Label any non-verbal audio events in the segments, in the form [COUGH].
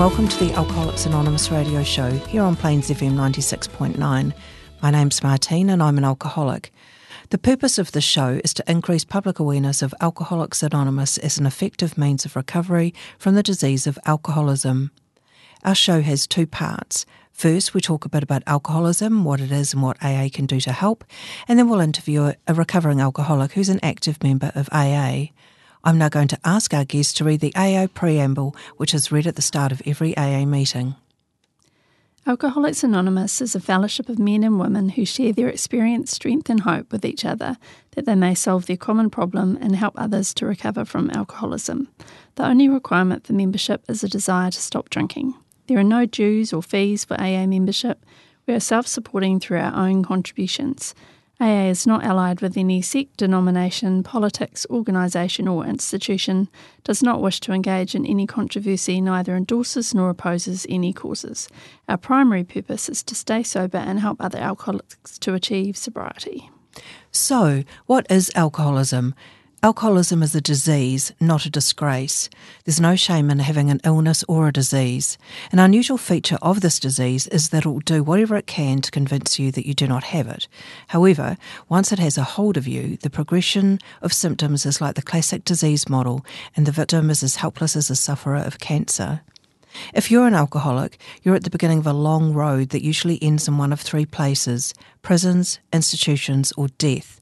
Welcome to the Alcoholics Anonymous radio show here on Plains FM 96.9. My name's Martine and I'm an alcoholic. The purpose of this show is to increase public awareness of Alcoholics Anonymous as an effective means of recovery from the disease of alcoholism. Our show has two parts. First, we talk a bit about alcoholism, what it is, and what AA can do to help, and then we'll interview a recovering alcoholic who's an active member of AA. I'm now going to ask our guest to read the AA preamble, which is read at the start of every AA meeting. Alcoholics Anonymous is a fellowship of men and women who share their experience, strength, and hope with each other that they may solve their common problem and help others to recover from alcoholism. The only requirement for membership is a desire to stop drinking. There are no dues or fees for AA membership. We are self supporting through our own contributions. AA is not allied with any sect, denomination, politics, organisation, or institution, does not wish to engage in any controversy, neither endorses nor opposes any causes. Our primary purpose is to stay sober and help other alcoholics to achieve sobriety. So, what is alcoholism? Alcoholism is a disease, not a disgrace. There's no shame in having an illness or a disease. An unusual feature of this disease is that it will do whatever it can to convince you that you do not have it. However, once it has a hold of you, the progression of symptoms is like the classic disease model, and the victim is as helpless as a sufferer of cancer. If you're an alcoholic, you're at the beginning of a long road that usually ends in one of three places prisons, institutions, or death.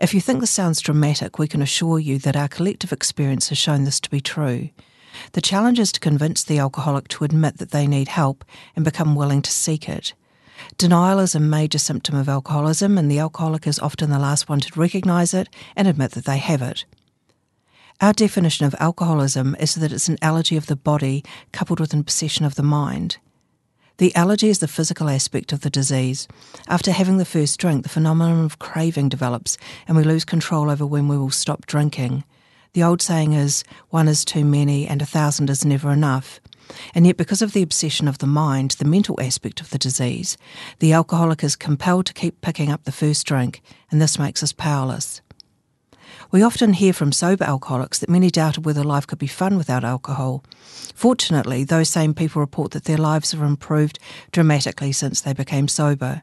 If you think this sounds dramatic, we can assure you that our collective experience has shown this to be true. The challenge is to convince the alcoholic to admit that they need help and become willing to seek it. Denial is a major symptom of alcoholism, and the alcoholic is often the last one to recognise it and admit that they have it. Our definition of alcoholism is that it's an allergy of the body coupled with an obsession of the mind. The allergy is the physical aspect of the disease. After having the first drink, the phenomenon of craving develops and we lose control over when we will stop drinking. The old saying is, one is too many and a thousand is never enough. And yet, because of the obsession of the mind, the mental aspect of the disease, the alcoholic is compelled to keep picking up the first drink, and this makes us powerless. We often hear from sober alcoholics that many doubted whether life could be fun without alcohol. Fortunately, those same people report that their lives have improved dramatically since they became sober.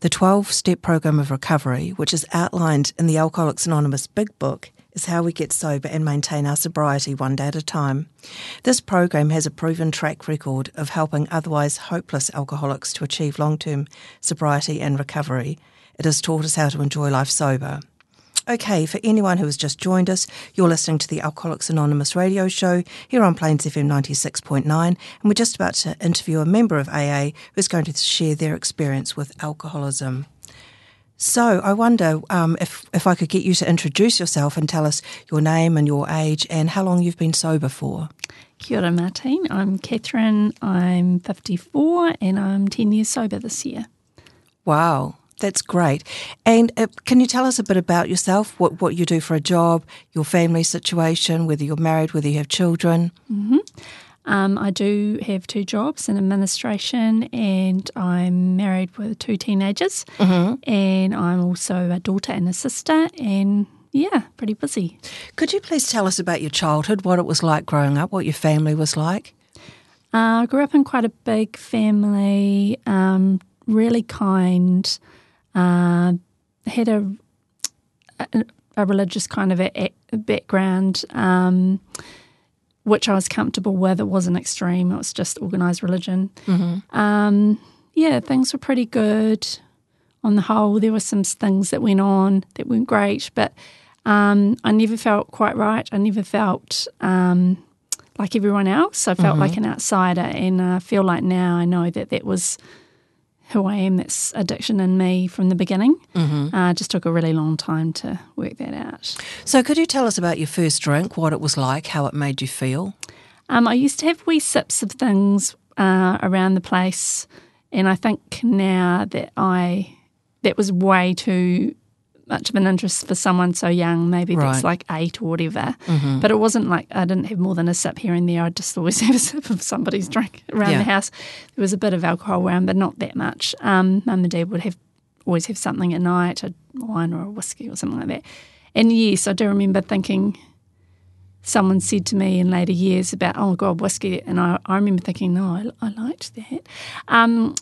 The 12 step program of recovery, which is outlined in the Alcoholics Anonymous Big Book, is how we get sober and maintain our sobriety one day at a time. This program has a proven track record of helping otherwise hopeless alcoholics to achieve long term sobriety and recovery. It has taught us how to enjoy life sober. Okay, for anyone who has just joined us, you're listening to the Alcoholics Anonymous radio show here on Plains FM 96.9, and we're just about to interview a member of AA who's going to share their experience with alcoholism. So I wonder um, if, if I could get you to introduce yourself and tell us your name and your age and how long you've been sober for. Kia ora, Martine. I'm Catherine. I'm 54 and I'm 10 years sober this year. Wow. That's great. And uh, can you tell us a bit about yourself, what, what you do for a job, your family situation, whether you're married, whether you have children? Mm-hmm. Um, I do have two jobs in administration, and I'm married with two teenagers, mm-hmm. and I'm also a daughter and a sister, and yeah, pretty busy. Could you please tell us about your childhood, what it was like growing up, what your family was like? Uh, I grew up in quite a big family, um, really kind uh, had a, a, a, religious kind of a, a background, um, which I was comfortable with. It wasn't extreme; it was just organised religion. Mm-hmm. Um, yeah, things were pretty good on the whole. There were some things that went on that weren't great, but um, I never felt quite right. I never felt um, like everyone else. I felt mm-hmm. like an outsider, and I feel like now I know that that was who I am. That's addiction in me from the beginning. Mm-hmm. Uh, just took a really long time to work that out. So, could you tell us about your first drink, what it was like, how it made you feel? Um, I used to have wee sips of things uh, around the place, and I think now that I that was way too much of an interest for someone so young, maybe Right. that's like eight or whatever. But it wasn't like I didn't have more than a sip here and there. I'd just always [LAUGHS] have a sip of somebody's drink around Yeah. the house. There was a bit of alcohol around, but not that much. Um, Mum and Dad would have always have something at night, a wine or a whiskey or something like that. And yes, I do remember thinking someone said to me in later years about, oh God, whiskey. And I, I remember thinking, no, I, I liked that. Um,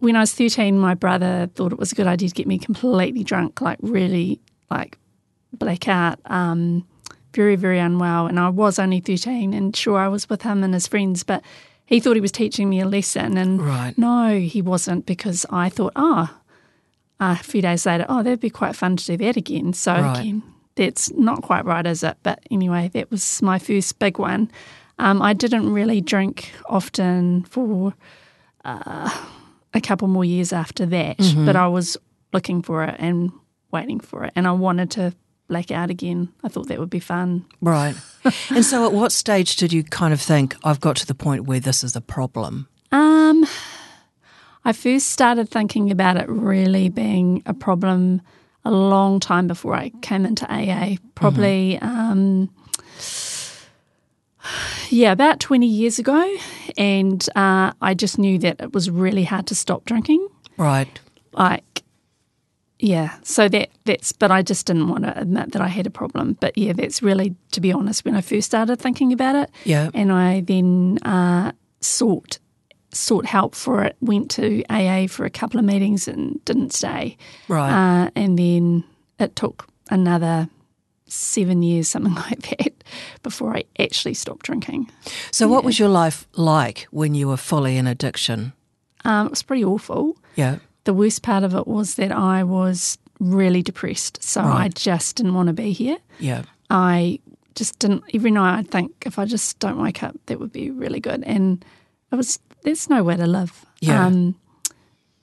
when I was 13, my brother thought it was a good idea to get me completely drunk, like really like blackout, um, very, very unwell. And I was only 13, and sure, I was with him and his friends, but he thought he was teaching me a lesson. And Right. no, he wasn't, because I thought, oh, a few days later, oh, that'd be quite fun to do that again. So Right. again, that's not quite right, is it? But anyway, that was my first big one. Um, I didn't really drink often for uh, a couple more years after that, but I was looking for it and waiting for it, and I wanted to black out again. I thought that would be fun. Right. [LAUGHS] and so, at what stage did you kind of think, I've got to the point where this is a problem? Um, I first started thinking about it really being a problem a long time before I came into AA. Probably, um, yeah, about 20 years ago. And uh, I just knew that it was really hard to stop drinking. Right. Like, yeah, so that that's, but I just didn't want to admit that I had a problem. But yeah, that's really, to be honest, when I first started thinking about it. Yeah. And I then uh, sought sought help for it. Went to AA for a couple of meetings and didn't stay. Right. Uh, and then it took another seven years, something [LAUGHS] like that, before I actually stopped drinking. so, what was your life like when you were fully in addiction? Um, it was pretty awful. Yeah. The worst part of it was that I was really depressed. So I just didn't want to be here. Yeah. I just didn't. Every night I'd think, if I just don't wake up, that would be really good. And it was. There's nowhere to live. Yeah. Um,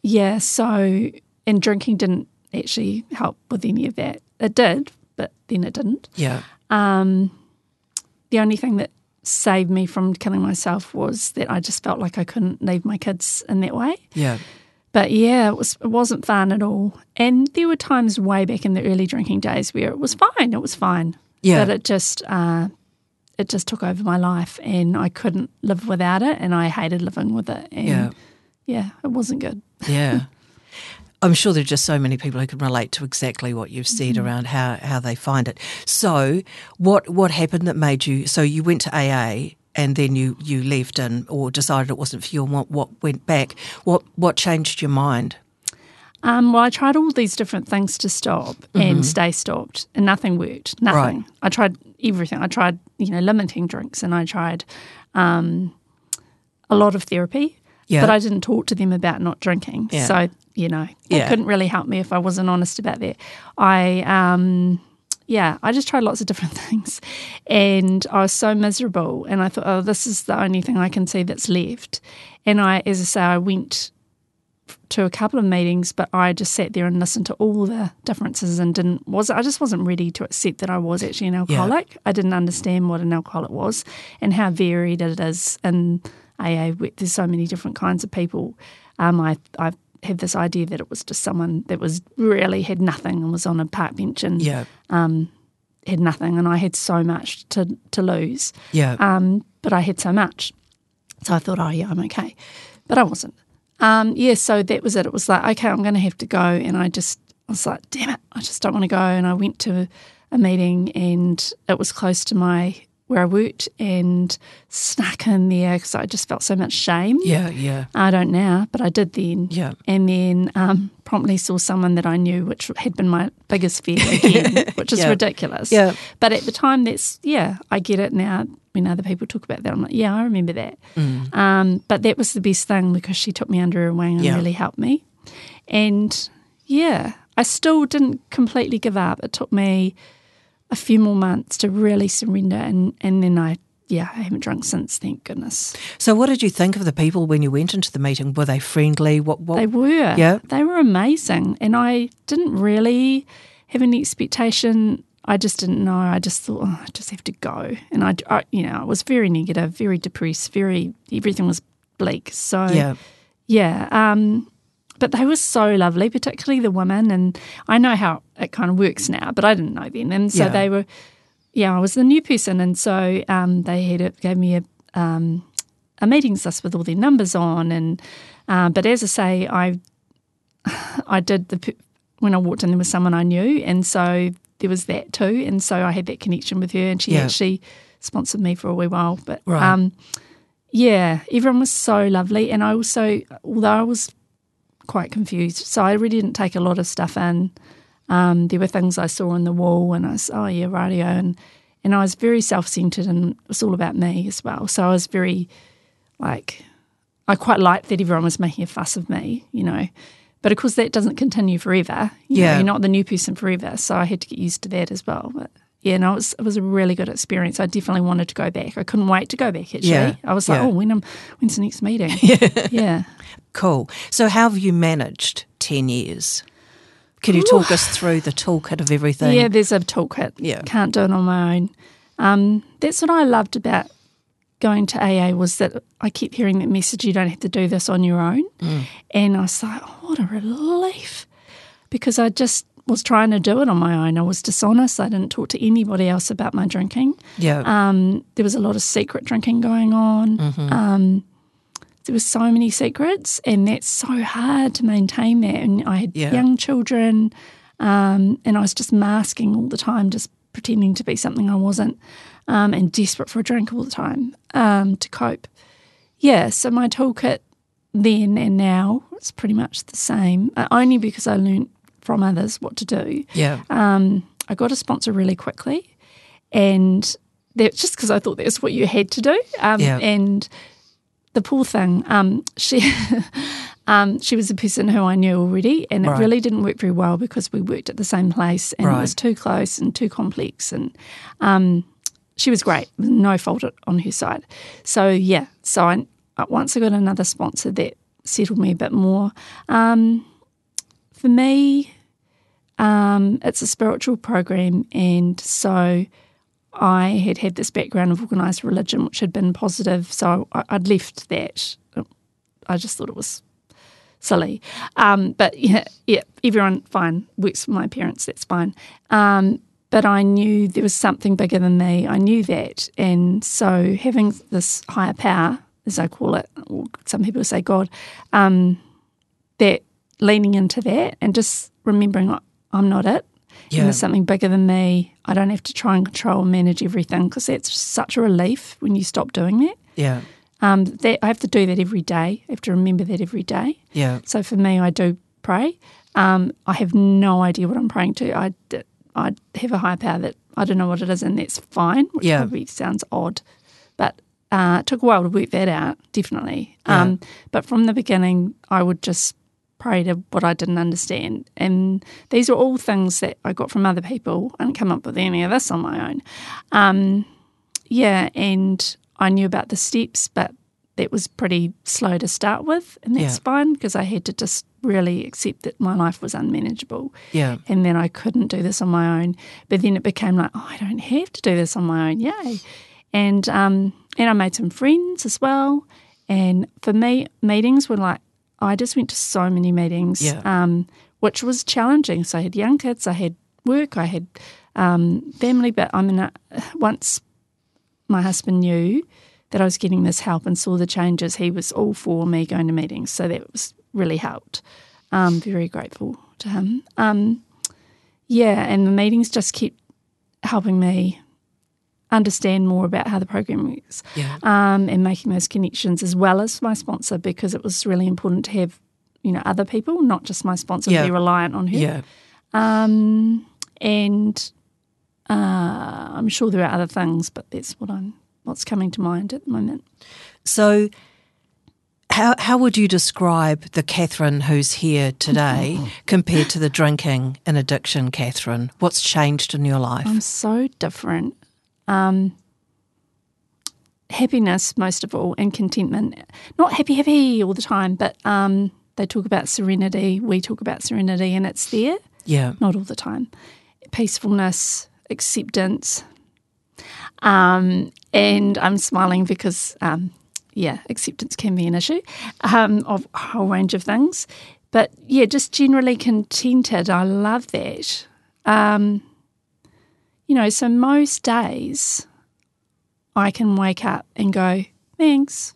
yeah. So, and drinking didn't actually help with any of that. It did, but then it didn't. Yeah. Um, the only thing that saved me from killing myself was that I just felt like I couldn't leave my kids in that way. Yeah. But yeah, it was it wasn't fun at all. And there were times way back in the early drinking days where it was fine. It was fine. Yeah. But it just uh, it just took over my life, and I couldn't live without it, and I hated living with it. And Yeah. yeah, it wasn't good. Yeah. [LAUGHS] I'm sure there are just so many people who can relate to exactly what you've said around how, how they find it. So, what what happened that made you? So, you went to AA and then you, you left and or decided it wasn't for you and what, what went back. What what changed your mind? Um, well, I tried all these different things to stop and stay stopped, and nothing worked. Nothing. Right. I tried everything. I tried, you know, limiting drinks, and I tried um, a lot of therapy. Yeah. But I didn't talk to them about not drinking. Yeah. So, you know, Yeah. couldn't really help me if I wasn't honest about that. I, um, yeah, I just tried lots of different [LAUGHS] things. And I was so miserable. And I thought, oh, this is the only thing I can see that's left. And I, as I say, I went to a couple of meetings, but I just sat there and listened to all the differences and didn't was I just wasn't ready to accept that I was actually an alcoholic. I didn't understand what an alcoholic was and how varied it is. And AA, there's so many different kinds of people. Um, I I had this idea that it was just someone that was really had nothing and was on a park bench and Yeah. had nothing, and I had so much to to lose. Yeah. Um, but I had so much. So I thought, oh, yeah, I'm okay. But I wasn't. Um, yeah, so that was it. It was like, okay, I'm going to have to go. And I just, I was like, damn it, I just don't want to go. And I went to a meeting and it was close to my, where I worked and snuck in there because I just felt so much shame. yeah. Yeah. I don't now, but I did then. Yeah. And then um, promptly saw someone that I knew, which had been my biggest fear [LAUGHS] again, which is Yeah. ridiculous. Yeah. But at the time, that's, yeah, I get it now. When other people talk about that, I'm like, yeah, I remember that. Um, but that was the best thing because she took me under her wing and Yeah. really helped me. And yeah, I still didn't completely give up. It took me a few more months to really surrender. And, and then I, yeah, I haven't drunk since, thank goodness. So, what did you think of the people when you went into the meeting? Were they friendly? What? what They were. Yeah. They were amazing. And I didn't really have any expectation I just didn't know. I just thought, oh, I just have to go. And I, I, you know, I was very negative, very depressed, very, everything was bleak. So, Yeah. yeah. Um, but they were so lovely, particularly the women. And I know how it kind of works now, but I didn't know then. And so Yeah. they were, yeah, I was the new person. And so um, they had a, gave me a, um, a meetings list with all their numbers on. And uh, but as I say, I [SIGHS] I did the when I walked in, there was someone I knew, and so there was that too, and so I had that connection with her, and she Yeah. actually sponsored me for a wee while. But Right. um, yeah, everyone was so lovely, and I also, although I was quite confused, so I really didn't take a lot of stuff in. Um, there were things I saw on the wall, and I was, oh yeah, radio, and and I was very self centered, and it was all about me as well. So I was very like I quite liked that everyone was making a fuss of me, you know. But of course, that doesn't continue forever. You know, Yeah. you're not the new person forever. So I had to get used to that as well. But yeah, no, it was, it was a really good experience. I definitely wanted to go back. I couldn't wait to go back, actually. Yeah, I was like, yeah. oh, when am, when's the next meeting? [LAUGHS] yeah. Cool. So, how have you managed 10 years? Can you talk us through the toolkit of everything? Yeah, there's a toolkit. Yeah. Can't do it on my own. Um, that's what I loved about going to AA was that I kept hearing that message, you don't have to do this on your own. And I was like, oh, what a relief. Because I just was trying to do it on my own. I was dishonest. I didn't talk to anybody else about my drinking. Yeah. Um, there was a lot of secret drinking going on. Um, there were so many secrets, and that's so hard to maintain that. And I had Yeah. young children, um, and I was just masking all the time, just pretending to be something I wasn't, um, and desperate for a drink all the time um, to cope. Yeah, so my toolkit then and now is pretty much the same, uh, only because I learned from others what to do yeah. um, I got a sponsor really quickly, and that's just because I thought that's what you had to do. Um, Yeah. And the poor thing, um, she [LAUGHS] um, she was a person who I knew already, and it really didn't work very well because we worked at the same place, and it was too close and too complex, and um, she was great, no fault on her side. So yeah, so I once I got another sponsor that settled me a bit more. Um, for me, um, it's a spiritual program, and so I had had this background of organised religion, which had been positive. So I, I'd left that. I just thought it was silly, um, but yeah, yeah, everyone fine works for my parents. That's fine. Um, but I knew there was something bigger than me. I knew that, and so having this higher power, as I call it, or some people say God, um, that leaning into that and just remembering I- I'm not it. Yeah. And there's something bigger than me. I don't have to try and control and manage everything because that's such a relief when you stop doing that. Yeah. Um, that I have to do that every day. I have to remember that every day. Yeah. So for me, I do pray. Um, I have no idea what I'm praying to. I, I have a higher power that I don't know what it is, and that's fine, which Yeah. probably sounds odd. But uh, it took a while to work that out, definitely. Um, but from the beginning, I would just to what I didn't understand. And these are all things that I got from other people. I didn't come up with any of this on my own. Um, yeah, and I knew about the steps, but that was pretty slow to start with, and that's Yeah. fine because I had to just really accept that my life was unmanageable Yeah. and then I couldn't do this on my own. But then it became like, oh, I don't have to do this on my own, yay! And um, and I made some friends as well. And for me, meetings were like I just went to so many meetings, Yeah. um, which was challenging. So I had young kids, I had work, I had um, family. But I mean, uh, once my husband knew that I was getting this help and saw the changes, he was all for me going to meetings. So that was really helped. Um, very grateful to him. Um, yeah, and the meetings just keep helping me understand more about how the program works Yeah. um, and making those connections as well as my sponsor because it was really important to have you know other people, not just my sponsor, Yeah. be reliant on her. Yeah. Um, and uh, I'm sure there are other things, but that's what I'm what's coming to mind at the moment. So, how how would you describe the Catherine who's here today [LAUGHS] compared to the drinking and addiction Catherine? What's changed in your life? I'm so different. Um, happiness, most of all, and contentment. Not happy, happy all the time, but um, they talk about serenity. We talk about serenity, and it's there, yeah. not all the time. Peacefulness, acceptance. Um, and I'm smiling because, um, yeah, acceptance can be an issue um, of a whole range of things. But yeah, just generally contented. I love that. Um, you know, so most days I can wake up and go, thanks,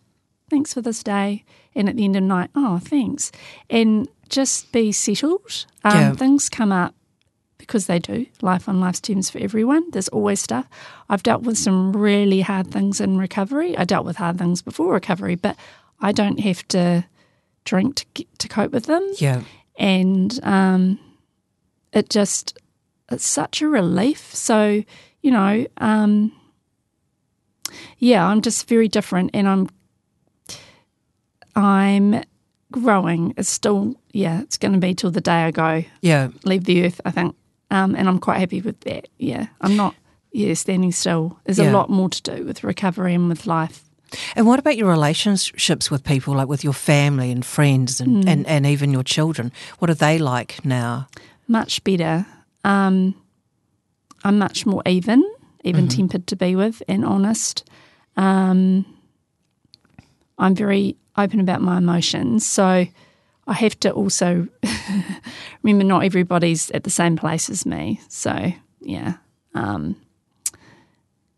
thanks for this day. And at the end of the night, oh, thanks. And just be settled. Um, Yeah. Things come up because they do. Life on life's terms for everyone. There's always stuff. I've dealt with some really hard things in recovery. I dealt with hard things before recovery, but I don't have to drink to, to cope with them. Yeah. And um, it just, it's such a relief. So, you know, um, yeah, I'm just very different and I'm, I'm growing. It's still, yeah, it's going to be till the day I go Yeah. leave the earth, I think. Um, and I'm quite happy with that. Yeah, I'm not, yeah, standing still. There's Yeah. a lot more to do with recovery and with life. And what about your relationships with people, like with your family and friends and, Hmm. and, and even your children? What are they like now? Much better. Um, I'm much more even, even tempered to be with and honest. Um, I'm very open about my emotions. So I have to also [LAUGHS] remember not everybody's at the same place as me. So, yeah. Um,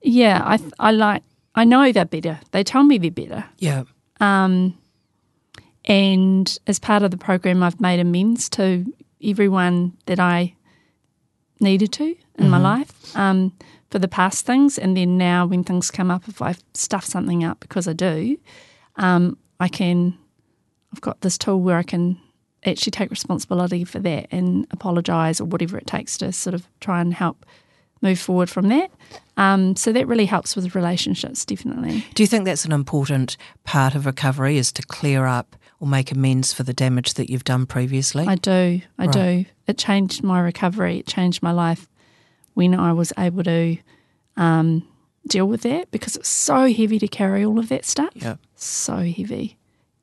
yeah, I, I like, I know they're better. They tell me they're better. Yeah. Um, and as part of the program, I've made amends to everyone that I needed to in my life um, for the past things. And then now, when things come up, if I stuff something up because I do, um, I can, I've got this tool where I can actually take responsibility for that and apologise or whatever it takes to sort of try and help move forward from that. Um, so that really helps with relationships, definitely. Do you think that's an important part of recovery is to clear up or make amends for the damage that you've done previously? I do. I Right. do. It changed my recovery. It changed my life when I was able to um, deal with that because it's so heavy to carry all of that stuff. Yeah. So heavy.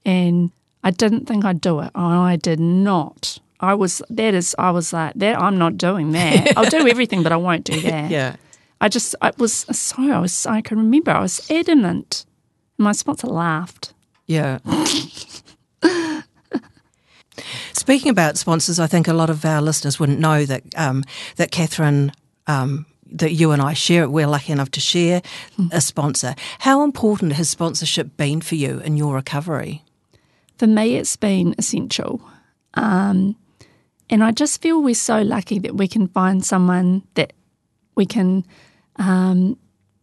And I didn't think I'd do it. I did not. I was, that is, I was like, that, I'm not doing that. [LAUGHS] I'll do everything, but I won't do that. yeah. I just, I was so, I was, I can remember I was adamant. My sponsor laughed. Yeah. [LAUGHS] Speaking about sponsors, I think a lot of our listeners wouldn't know that um, that Catherine, um, that you and I share. We're lucky enough to share a sponsor. How important has sponsorship been for you in your recovery? for me, it's been essential. Um, and I just feel we're so lucky that we can find someone that we can um,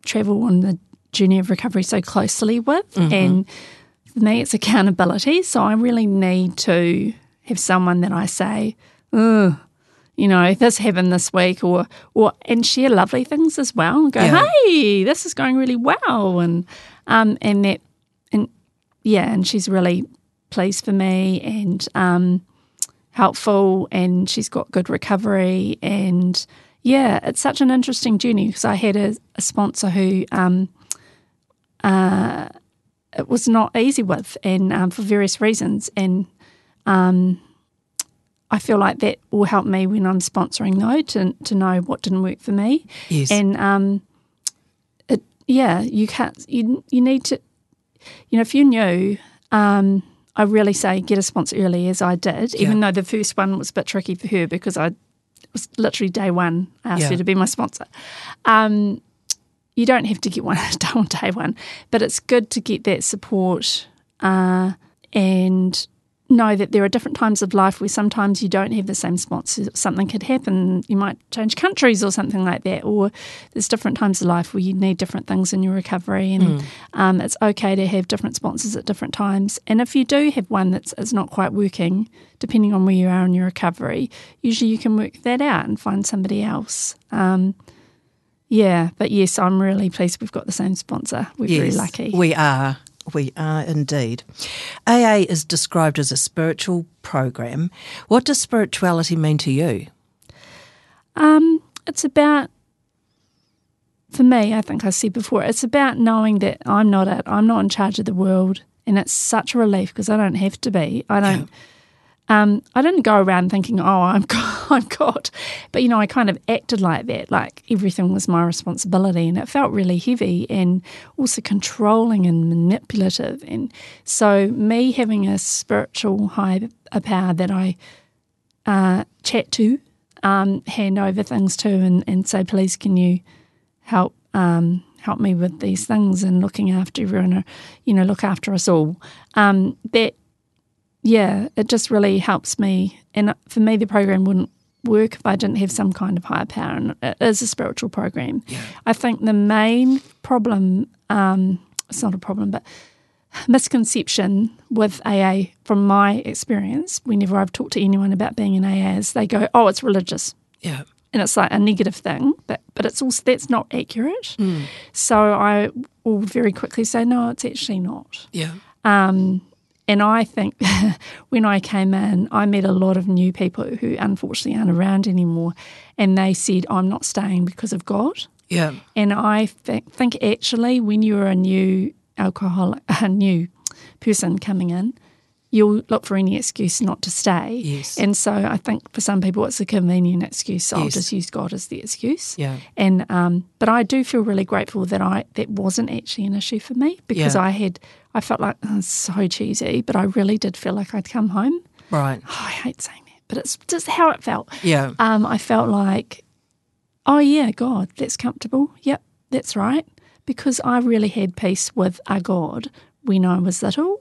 travel on the journey of recovery so closely with. And for me, it's accountability. So I really need to have someone that I say, oh, you know, this happened this week, or or and share lovely things as well. And go, Yeah. hey, this is going really well, and um, and that, and yeah, and she's really pleased for me and um, helpful, and she's got good recovery, and yeah, it's such an interesting journey because I had a, a sponsor who um, uh, it was not easy with, and um, for various reasons, and um, I feel like that will help me when I'm sponsoring though to to know what didn't work for me, Yes. and um, it yeah, you can't you you need to, you know, if you're new, um, I really say get a sponsor early as I did, even though the first one was a bit tricky for her because I was literally day one I asked Yeah. her to be my sponsor. Um, you don't have to get one [LAUGHS] done on day one, but it's good to get that support uh, and know that there are different times of life where sometimes you don't have the same sponsor. Something could happen. You might change countries or something like that. Or there's different times of life where you need different things in your recovery. And um, it's okay to have different sponsors at different times. And if you do have one that's is not quite working, depending on where you are in your recovery, usually you can work that out and find somebody else. Um, yeah, but yes, I'm really pleased we've got the same sponsor. We're very lucky. We are. We are indeed. AA is described as a spiritual program. What does spirituality mean to you? Um, it's about, for me, I think I said before, it's about knowing that I'm not it. I'm not in charge of the world, and it's such a relief because I don't have to be. I don't. Um, I didn't go around thinking, "Oh, I'm [LAUGHS] God, I'm God," but you know, I kind of acted like that, like everything was my responsibility, and it felt really heavy and also controlling and manipulative. And so, me having a spiritual higher power that I uh, chat to, um, hand over things to, and, and say, "Please, can you help?" Um, help me with these things and looking after everyone, or, you know, look after us all. Um, that yeah, it just really helps me. And for me, the program wouldn't work if I didn't have some kind of higher power. And it is a spiritual program. Yeah. I think the main problem, um, it's not a problem, but misconception with AA, from my experience, whenever I've talked to anyone about being in AA, is they go, oh, it's religious. Yeah. And it's like a negative thing, but but it's also that's not accurate. So I will very quickly say, no, it's actually not. Yeah. Um, and I think [LAUGHS] when I came in, I met a lot of new people who unfortunately aren't around anymore. And they said, I'm not staying because of God. Yeah. And I th- think actually, when you're a new alcoholic, [LAUGHS] a new person coming in, you'll look for any excuse not to stay. Yes. And so I think for some people, it's a convenient excuse. So I'll Yes. just use God as the excuse. Yeah. And um, but I do feel really grateful that I that wasn't actually an issue for me because Yeah. I had I felt like oh, so cheesy, but I really did feel like I'd come home. Right. Oh, I hate saying that, but it's just how it felt. Yeah. Um, I felt like, oh yeah, God, that's comfortable. Yep, that's right. Because I really had peace with our God when I was little.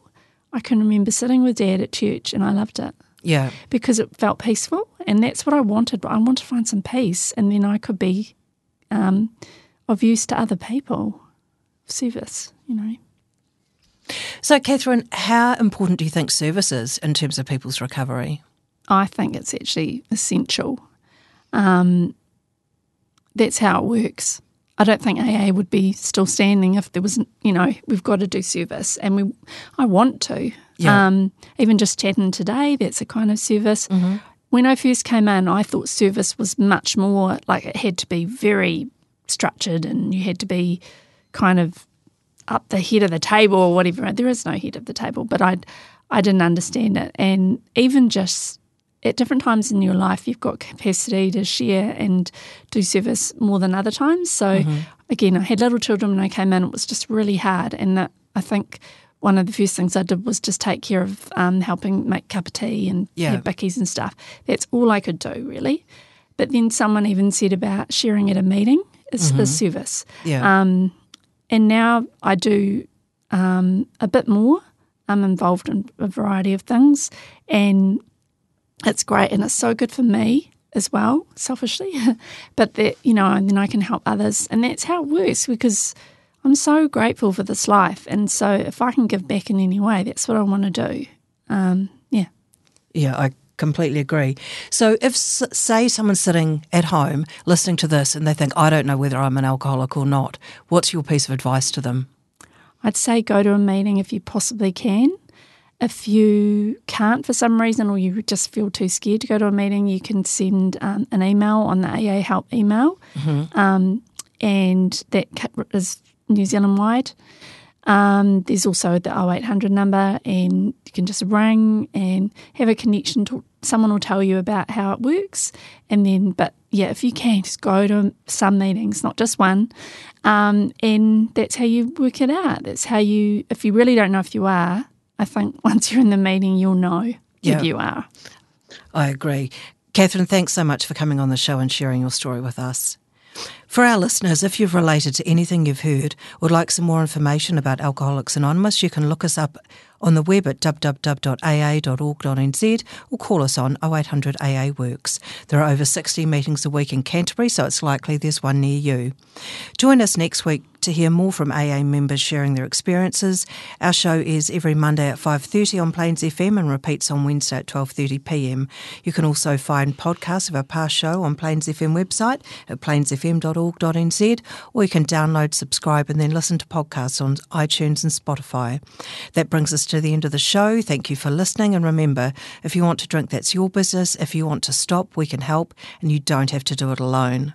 I can remember sitting with Dad at church, and I loved it Yeah. because it felt peaceful, and that's what I wanted. But I wanted to find some peace, and then I could be um, of use to other people, service. You know. So, Catherine, how important do you think service is in terms of people's recovery? I think it's actually essential. Um, that's how it works. I don't think AA would be still standing if there wasn't, you know, we've got to do service and we, I want to. Yeah. Um, even just chatting today, that's a kind of service. When I first came in, I thought service was much more like it had to be very structured and you had to be kind of up the head of the table or whatever. There is no head of the table, but I, I didn't understand it. And even just at different times in your life, you've got capacity to share and do service more than other times. So, again, I had little children when I came in. It was just really hard. And that, I think one of the first things I did was just take care of um, helping make cup of tea and Yeah. bickies and stuff. That's all I could do, really. But then someone even said about sharing at a meeting is, the service. Yeah. Um, and now I do um, a bit more. I'm involved in a variety of things, and it's great, and it's so good for me as well, selfishly. [LAUGHS] but that you know, and then I can help others, and that's how it works because I'm so grateful for this life, and so if I can give back in any way, that's what I want to do. Um, yeah. Yeah, I completely agree. So, if, say, someone's sitting at home listening to this and they think, I don't know whether I'm an alcoholic or not, what's your piece of advice to them? I'd say go to a meeting if you possibly can. If you can't for some reason or you just feel too scared to go to a meeting, you can send um, an email on the AA Help email. Um, and that is New Zealand wide. Um, there's also the 0800 number, and you can just ring and have a connection to someone will tell you about how it works. And then, but yeah, if you can, just go to some meetings, not just one. Um, and that's how you work it out. That's how you, if you really don't know if you are, I think [LAUGHS] once you're in the meeting, you'll know Yeah. if you are. I agree. Catherine, thanks so much for coming on the show and sharing your story with us. For our listeners, if you've related to anything you've heard or would like some more information about Alcoholics Anonymous, you can look us up on the web at www.aa.org.nz or call us on 0800 AA Works. There are over 60 meetings a week in Canterbury, so it's likely there's one near you. Join us next week to hear more from AA members sharing their experiences. Our show is every Monday at 5:30 on Plains FM and repeats on Wednesday at 12:30 p.m. You can also find podcasts of our past show on Plains FM website at plainsfm.org.nz or you can download, subscribe and then listen to podcasts on iTunes and Spotify. That brings us to the end of the show. Thank you for listening and remember, if you want to drink that's your business. If you want to stop, we can help and you don't have to do it alone.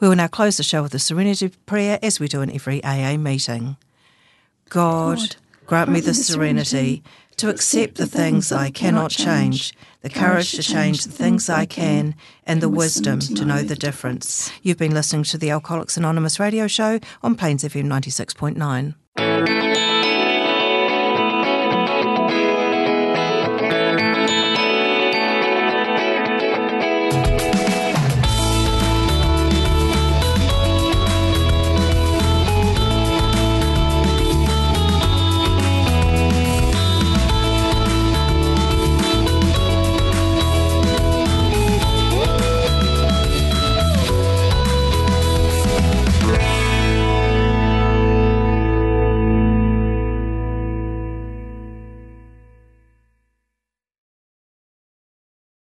We will now close the show with a serenity prayer as we do in every AA meeting. God, God, grant me the serenity to accept the things I cannot change, the courage to change the things I can, and the wisdom to know the difference. You've been listening to the Alcoholics Anonymous radio show on Plains FM 96.9.